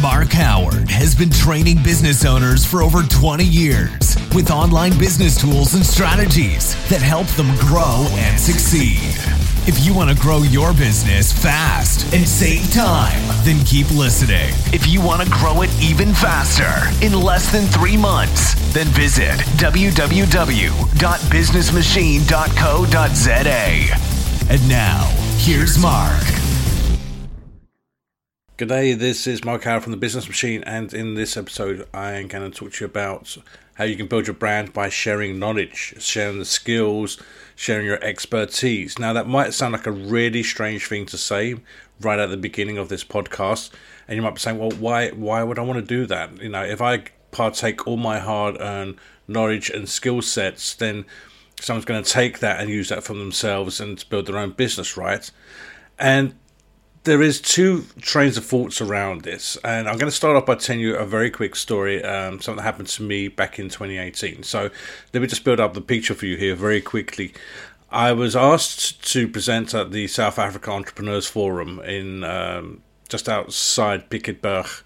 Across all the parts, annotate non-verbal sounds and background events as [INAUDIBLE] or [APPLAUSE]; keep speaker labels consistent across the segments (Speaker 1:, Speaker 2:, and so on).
Speaker 1: Mark Howard has been training business owners for over 20 years with online business tools and strategies that help them grow and succeed. If you want to grow your business fast and save time, then keep listening. If you want to grow it even faster in less than three months, then visit www.businessmachine.co.za. And now, here's Mark.
Speaker 2: G'day, this is Mark Howard from the Business Machine, and in this episode, I am going to talk to you about how you can build your brand by sharing knowledge, sharing the skills, sharing your expertise. Now, that might sound like a really strange thing to say right at the beginning of this podcast, and you might be saying, "Well, why? Why would I want to do that? You know, if I partake all my hard-earned knowledge and skill sets, then someone's going to take that and use that for themselves and build their own business, right?" And there is two trains of thoughts around this, and I'm going to start off by telling you a very quick story, um, something that happened to me back in 2018. So let me just build up the picture for you here very quickly. I was asked to present at the South Africa Entrepreneurs Forum in um, just outside Piketberg,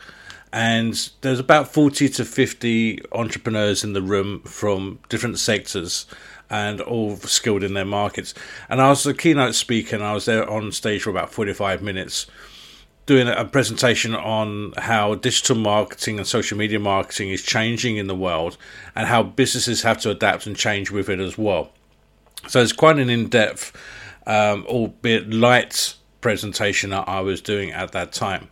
Speaker 2: and there's about 40 to 50 entrepreneurs in the room from different sectors and all skilled in their markets. And I was a keynote speaker, and I was there on stage for about 45 minutes doing a presentation on how digital marketing and social media marketing is changing in the world and how businesses have to adapt and change with it as well. So it's quite an in depth, um, albeit light presentation that I was doing at that time.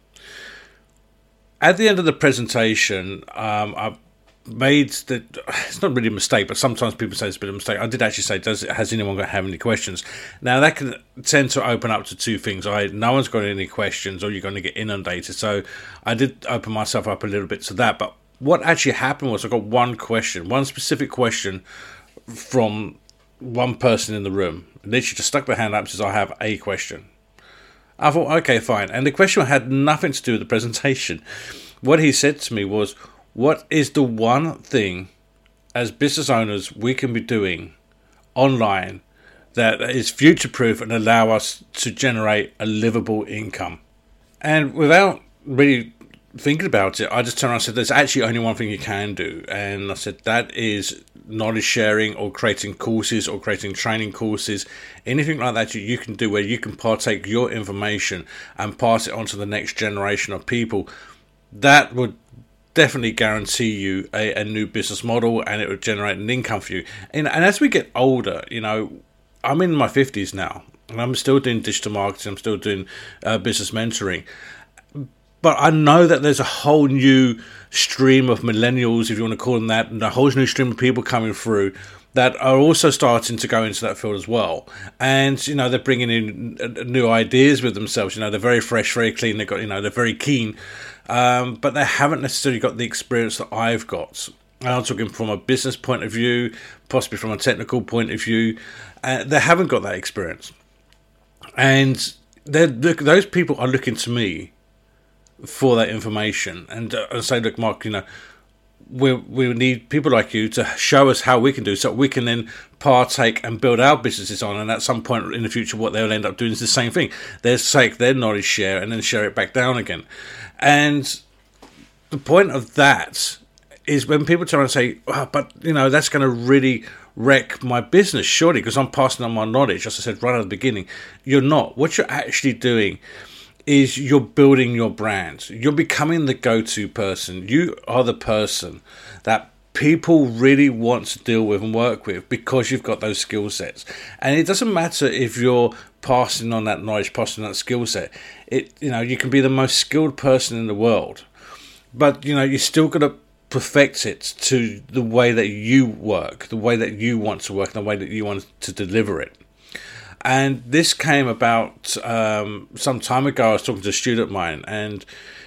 Speaker 2: At the end of the presentation, um, I made the it's not really a mistake, but sometimes people say it's a bit of a mistake. I did actually say, "Does has anyone got have any questions?" Now that can tend to open up to two things: I no one's got any questions, or you're going to get inundated. So I did open myself up a little bit to that. But what actually happened was I got one question, one specific question from one person in the room. Literally just stuck their hand up and says, "I have a question." I thought, okay, fine. And the question had nothing to do with the presentation. What he said to me was, what is the one thing as business owners we can be doing online that is future proof and allow us to generate a livable income? And without really thinking about it, I just turned around and said, There's actually only one thing you can do. And I said, That is knowledge sharing or creating courses or creating training courses, anything like that you can do where you can partake your information and pass it on to the next generation of people. That would definitely guarantee you a, a, new business model and it would generate an income for you. And, and as we get older, you know, I'm in my 50s now and I'm still doing digital marketing, I'm still doing uh, business mentoring. But I know that there's a whole new stream of millennials, if you want to call them that, and a whole new stream of people coming through that are also starting to go into that field as well. And you know they're bringing in uh, new ideas with themselves. You know they're very fresh, very clean. They got you know they're very keen, um, but they haven't necessarily got the experience that I've got. And I'm talking from a business point of view, possibly from a technical point of view. Uh, they haven't got that experience, and look, those people are looking to me for that information. And, uh, say, look, Mark, you know we we need people like you to show us how we can do so we can then partake and build our businesses on. And at some point in the future what they'll end up doing is the same thing. They'll take their knowledge share and then share it back down again and the point of that is when people try and say oh, but you know that's going to really wreck my business surely because i'm passing on my knowledge as i said right at the beginning you're not what you're actually doing is you're building your brand. You're becoming the go to person. You are the person that people really want to deal with and work with because you've got those skill sets. And it doesn't matter if you're passing on that knowledge, passing on that skill set. It you know, you can be the most skilled person in the world. But you know, you're still gotta perfect it to the way that you work, the way that you want to work, the way that you want to deliver it. And this came about um, some time ago. I was talking to a student of mine, and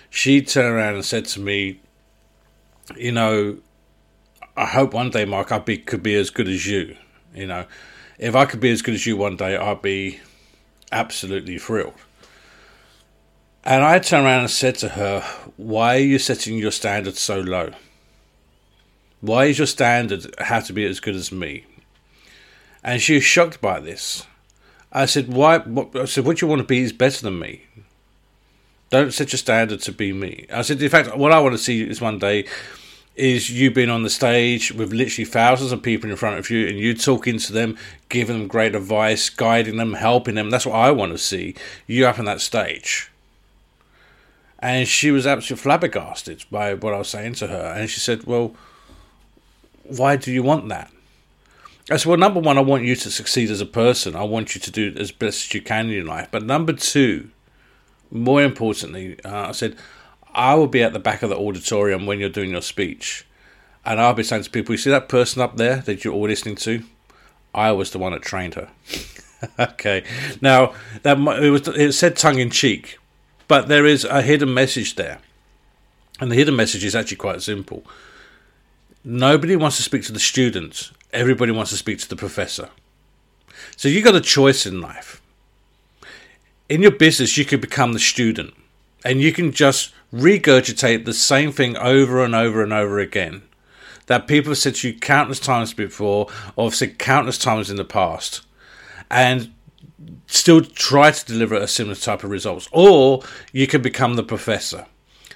Speaker 2: she turned around and said to me, "You know, I hope one day, Mark, I be could be as good as you. You know, if I could be as good as you one day, I'd be absolutely thrilled." And I turned around and said to her, "Why are you setting your standards so low? Why is your standard have to be as good as me?" And she was shocked by this. I said, "Why?" What, I said, "What you want to be is better than me." Don't set your standard to be me. I said, in fact, what I want to see is one day is you being on the stage with literally thousands of people in front of you and you talking to them, giving them great advice, guiding them, helping them. That's what I want to see. You up on that stage. And she was absolutely flabbergasted by what I was saying to her. And she said, Well, why do you want that? I said, Well, number one, I want you to succeed as a person. I want you to do as best as you can in your life. But number two, more importantly, uh, I said, I will be at the back of the auditorium when you're doing your speech. And I'll be saying to people, You see that person up there that you're all listening to? I was the one that trained her. [LAUGHS] okay. Now, that it was it said tongue in cheek, but there is a hidden message there. And the hidden message is actually quite simple. Nobody wants to speak to the student, everybody wants to speak to the professor. So you've got a choice in life. In your business, you could become the student and you can just regurgitate the same thing over and over and over again that people have said to you countless times before or have said countless times in the past and still try to deliver a similar type of results. Or you can become the professor.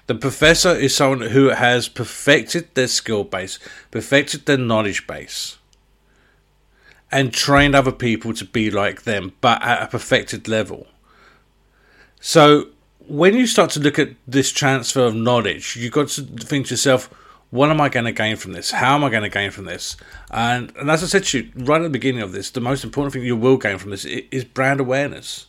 Speaker 2: The professor is someone who has perfected their skill base, perfected their knowledge base, and trained other people to be like them, but at a perfected level. So, when you start to look at this transfer of knowledge, you've got to think to yourself, what am I going to gain from this? How am I going to gain from this? And, and as I said to you right at the beginning of this, the most important thing you will gain from this is brand awareness.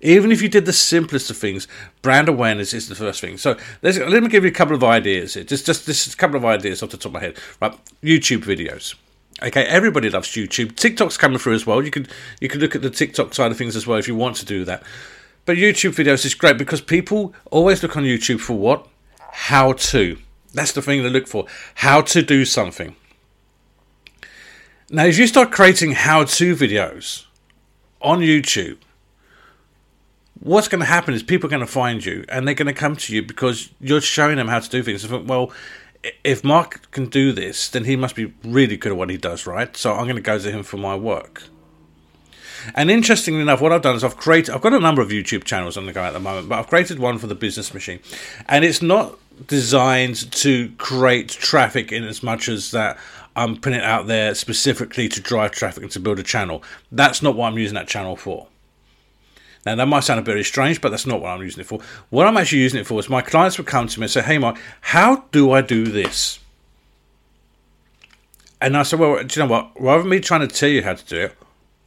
Speaker 2: Even if you did the simplest of things, brand awareness is the first thing. So let me give you a couple of ideas here. Just, just this couple of ideas off the top of my head. Right, YouTube videos. Okay, everybody loves YouTube. TikTok's coming through as well. You could you could look at the TikTok side of things as well if you want to do that. But YouTube videos is great because people always look on YouTube for what? How to. That's the thing they look for. How to do something. Now, if you start creating how to videos on YouTube, what's going to happen is people are going to find you and they're going to come to you because you're showing them how to do things. Well, if Mark can do this, then he must be really good at what he does, right? So I'm going to go to him for my work. And interestingly enough, what I've done is I've created, I've got a number of YouTube channels on the go at the moment, but I've created one for the business machine. And it's not designed to create traffic in as much as that I'm putting it out there specifically to drive traffic and to build a channel. That's not what I'm using that channel for. Now, that might sound a bit strange, but that's not what I'm using it for. What I'm actually using it for is my clients would come to me and say, Hey, Mark, how do I do this? And I said, Well, do you know what? Rather than me trying to tell you how to do it,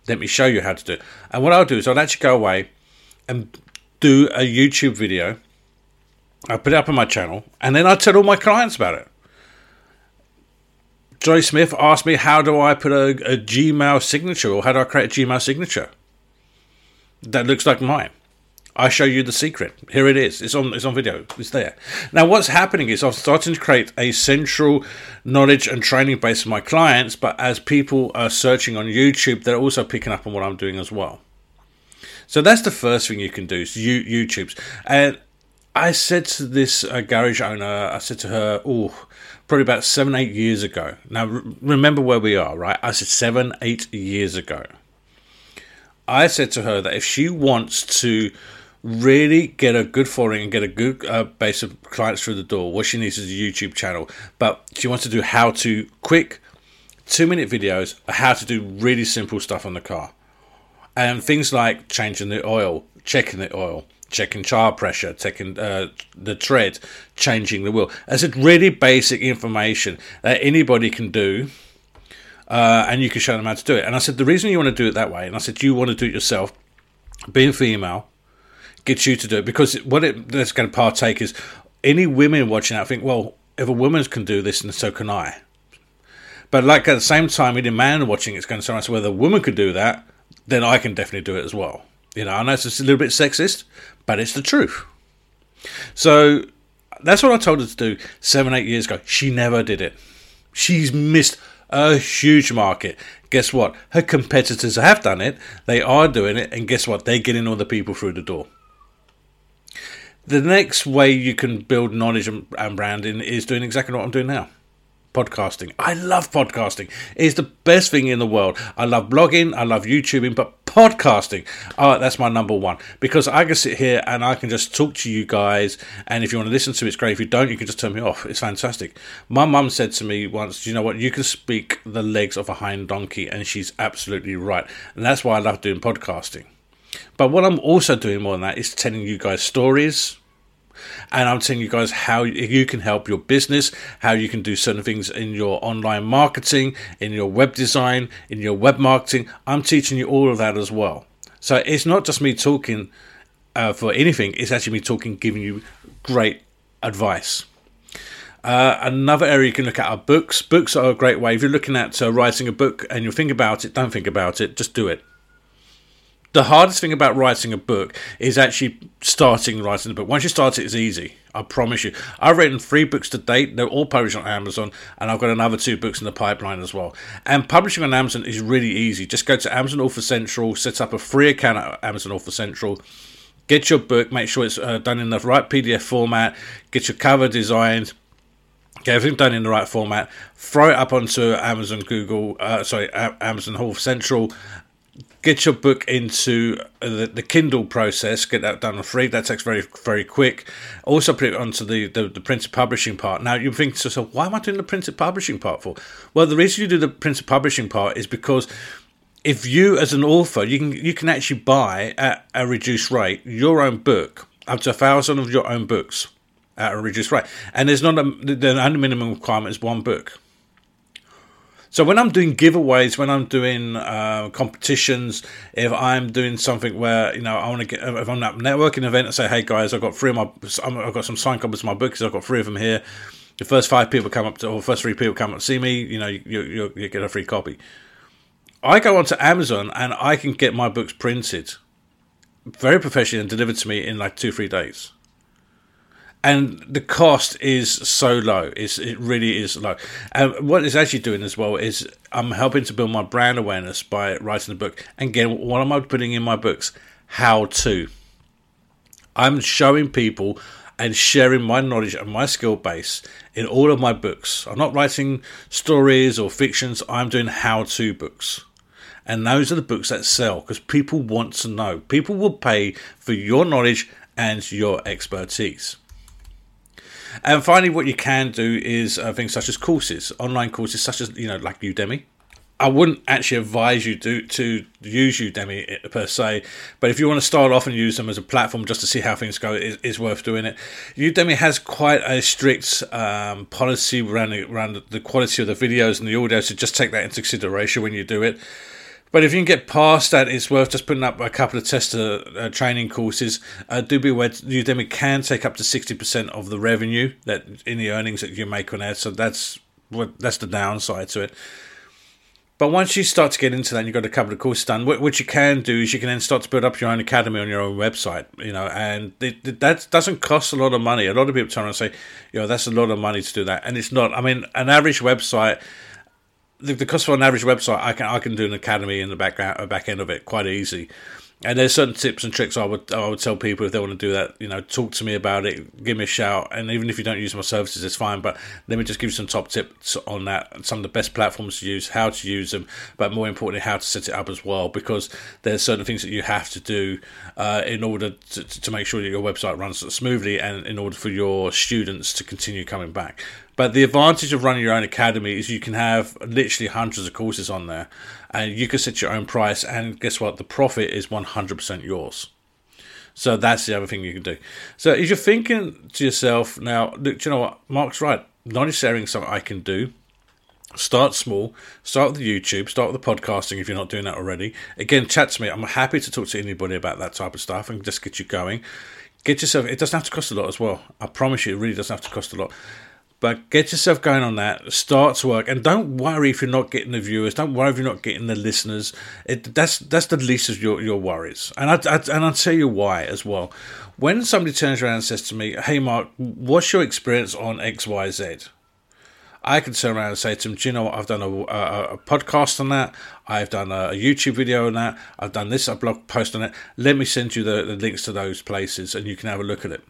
Speaker 2: let me show you how to do it. And what I'll do is I'll actually go away and do a YouTube video. I put it up on my channel, and then I tell all my clients about it. Joy Smith asked me, How do I put a, a Gmail signature or how do I create a Gmail signature that looks like mine? I show you the secret. Here it is. It's on. It's on video. It's there. Now, what's happening is I'm starting to create a central knowledge and training base for my clients. But as people are searching on YouTube, they're also picking up on what I'm doing as well. So that's the first thing you can do. Is YouTube's. And I said to this uh, garage owner, I said to her, "Oh, probably about seven, eight years ago." Now, re- remember where we are, right? I said seven, eight years ago. I said to her that if she wants to really get a good following and get a good uh, base of clients through the door, what she needs is a YouTube channel. But she wants to do how to quick two minute videos, how to do really simple stuff on the car. And things like changing the oil, checking the oil, checking tire pressure, checking uh, the tread, changing the wheel. It's really basic information that anybody can do. Uh, and you can show them how to do it. And I said, the reason you want to do it that way, and I said, you want to do it yourself, being female, gets you to do it because what it that's going to partake is any women watching that think, well, if a woman can do this, then so can I. But like at the same time, any man watching it's going to sound like whether a woman could do that, then I can definitely do it as well. You know, I know it's a little bit sexist, but it's the truth. So that's what I told her to do seven, eight years ago. She never did it. She's missed a huge market. Guess what? Her competitors have done it. They are doing it, and guess what? They're getting all the people through the door. The next way you can build knowledge and, branding is doing exactly what I'm doing now podcasting. I love podcasting. It's the best thing in the world. I love blogging, I love YouTubing, but podcasting. Oh, that's my number one because I can sit here and I can just talk to you guys. And if you want to listen to it, it's great. If you don't, you can just turn me off. It's fantastic. My mum said to me once, you know what? You can speak the legs of a hind donkey, and she's absolutely right. And that's why I love doing podcasting. But what I'm also doing more than that is telling you guys stories and I'm telling you guys how you can help your business, how you can do certain things in your online marketing, in your web design, in your web marketing. I'm teaching you all of that as well. So it's not just me talking uh, for anything, it's actually me talking, giving you great advice. Uh, another area you can look at are books. Books are a great way. If you're looking at uh, writing a book and you think about it, don't think about it, just do it the hardest thing about writing a book is actually starting writing a book. Once you start it, it's easy. I promise you. I've written three books to date. They're all published on Amazon, and I've got another two books in the pipeline as well. And publishing on Amazon is really easy. Just go to Amazon Author Central, set up a free account at Amazon Author Central, get your book, make sure it's uh, done in the right PDF format, get your cover designed. Get everything done in the right format. Throw it up onto Amazon, Google, uh, sorry, Amazon Author Central, get your book into the, the, Kindle process, get that done for free. That takes very, very quick. Also, put it onto the, the, the printed publishing part. Now, you think to yourself, why am I doing the printed publishing part for? Well, the reason you do the printed publishing part is because if you, as an author, you can you can actually buy at a reduced rate your own book, up to a thousand of your own books at a reduced rate, and there's not a the only minimum requirement is one book. So when I'm doing giveaways, when I'm doing uh, competitions, if I'm doing something where you know I want to get, if I'm at a networking event and say, hey guys, I've got three of my, I've got some signed copies of my books, I've got three of them here. The first five people come up to, or first three people come up to see me, you know, you, you, you get a free copy. I go onto Amazon and I can get my books printed very professionally and delivered to me in like two, three days and the cost is so low. It's, it really is low. And what it's actually doing as well is I'm helping to build my brand awareness by writing the book. And again, what am I putting in my books? How to. I'm showing people and sharing my knowledge and my skill base in all of my books. I'm not writing stories or fictions, I'm doing how to books. And those are the books that sell because people want to know. People will pay for your knowledge and your expertise. And finally, what you can do is uh, things such as courses, online courses such as you know like Udemy. I wouldn't actually advise you to to use Udemy per se, but if you want to start off and use them as a platform just to see how things go, it is worth doing it. Udemy has quite a strict um, policy around around the quality of the videos and the audio, so just take that into consideration when you do it. But if you can get past that, it's worth just putting up a couple of tester uh, training courses. Uh, do be aware Udemy can take up to sixty percent of the revenue that in the earnings that you make on ads. So that's what that's the downside to it. But once you start to get into that, and you've got a couple of courses done. What, what, you can do is you can then start to build up your own academy on your own website. You know, and it, it, that doesn't cost a lot of money. A lot of people turn around and say, you know, that's a lot of money to do that, and it's not. I mean, an average website the, cost for an average website, I can I can do an academy in the background uh, back end of it quite easy. And there's certain tips and tricks I would I would tell people if they want to do that. You know, talk to me about it, give me a shout, and even if you don't use my services, it's fine. But let me just give you some top tips on that, some of the best platforms to use, how to use them, but more importantly, how to set it up as well. Because there's certain things that you have to do uh, in order to, to make sure that your website runs smoothly, and in order for your students to continue coming back. But the advantage of running your own academy is you can have literally hundreds of courses on there, and you can set your own price. And guess what? The profit is 100% yours. So that's the other thing you can do. So if you're thinking to yourself now, look, do you know what? Mark's right. Knowledge sharing is something I can do. Start small. Start with the YouTube. Start with the podcasting if you're not doing that already. Again, chat to me. I'm happy to talk to anybody about that type of stuff and just get you going. Get yourself. It doesn't have to cost a lot as well. I promise you, it really doesn't have to cost a lot. But get yourself going on that. Start to work, and don't worry if you're not getting the viewers. Don't worry if you're not getting the listeners. It, that's that's the least of your, your worries. And I, I and I'll tell you why as well. When somebody turns around and says to me, "Hey, Mark, what's your experience on X, Y, Z?" I can turn around and say to them, "Do you know what? I've done a, a, a podcast on that. I've done a, YouTube video on that. I've done this, a blog post on it. Let me send you the, the links to those places, and you can have a look at it."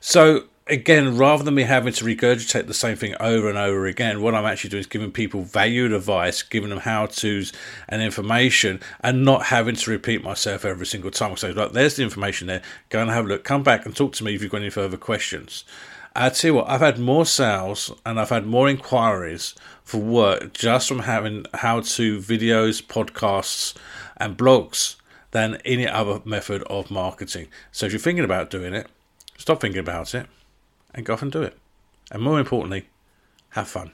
Speaker 2: So again, rather than me having to regurgitate the same thing over and over again, what I'm actually doing is giving people valued advice, giving them how to's and information, and not having to repeat myself every single time. So, like, there's the information there. Go and have a look. Come back and talk to me if you've got any further questions. I tell you what, I've had more sales and I've had more inquiries for work just from having how to videos, podcasts, and blogs than any other method of marketing. So if you're thinking about doing it, stop thinking about it and go off and do it. And more importantly, have fun.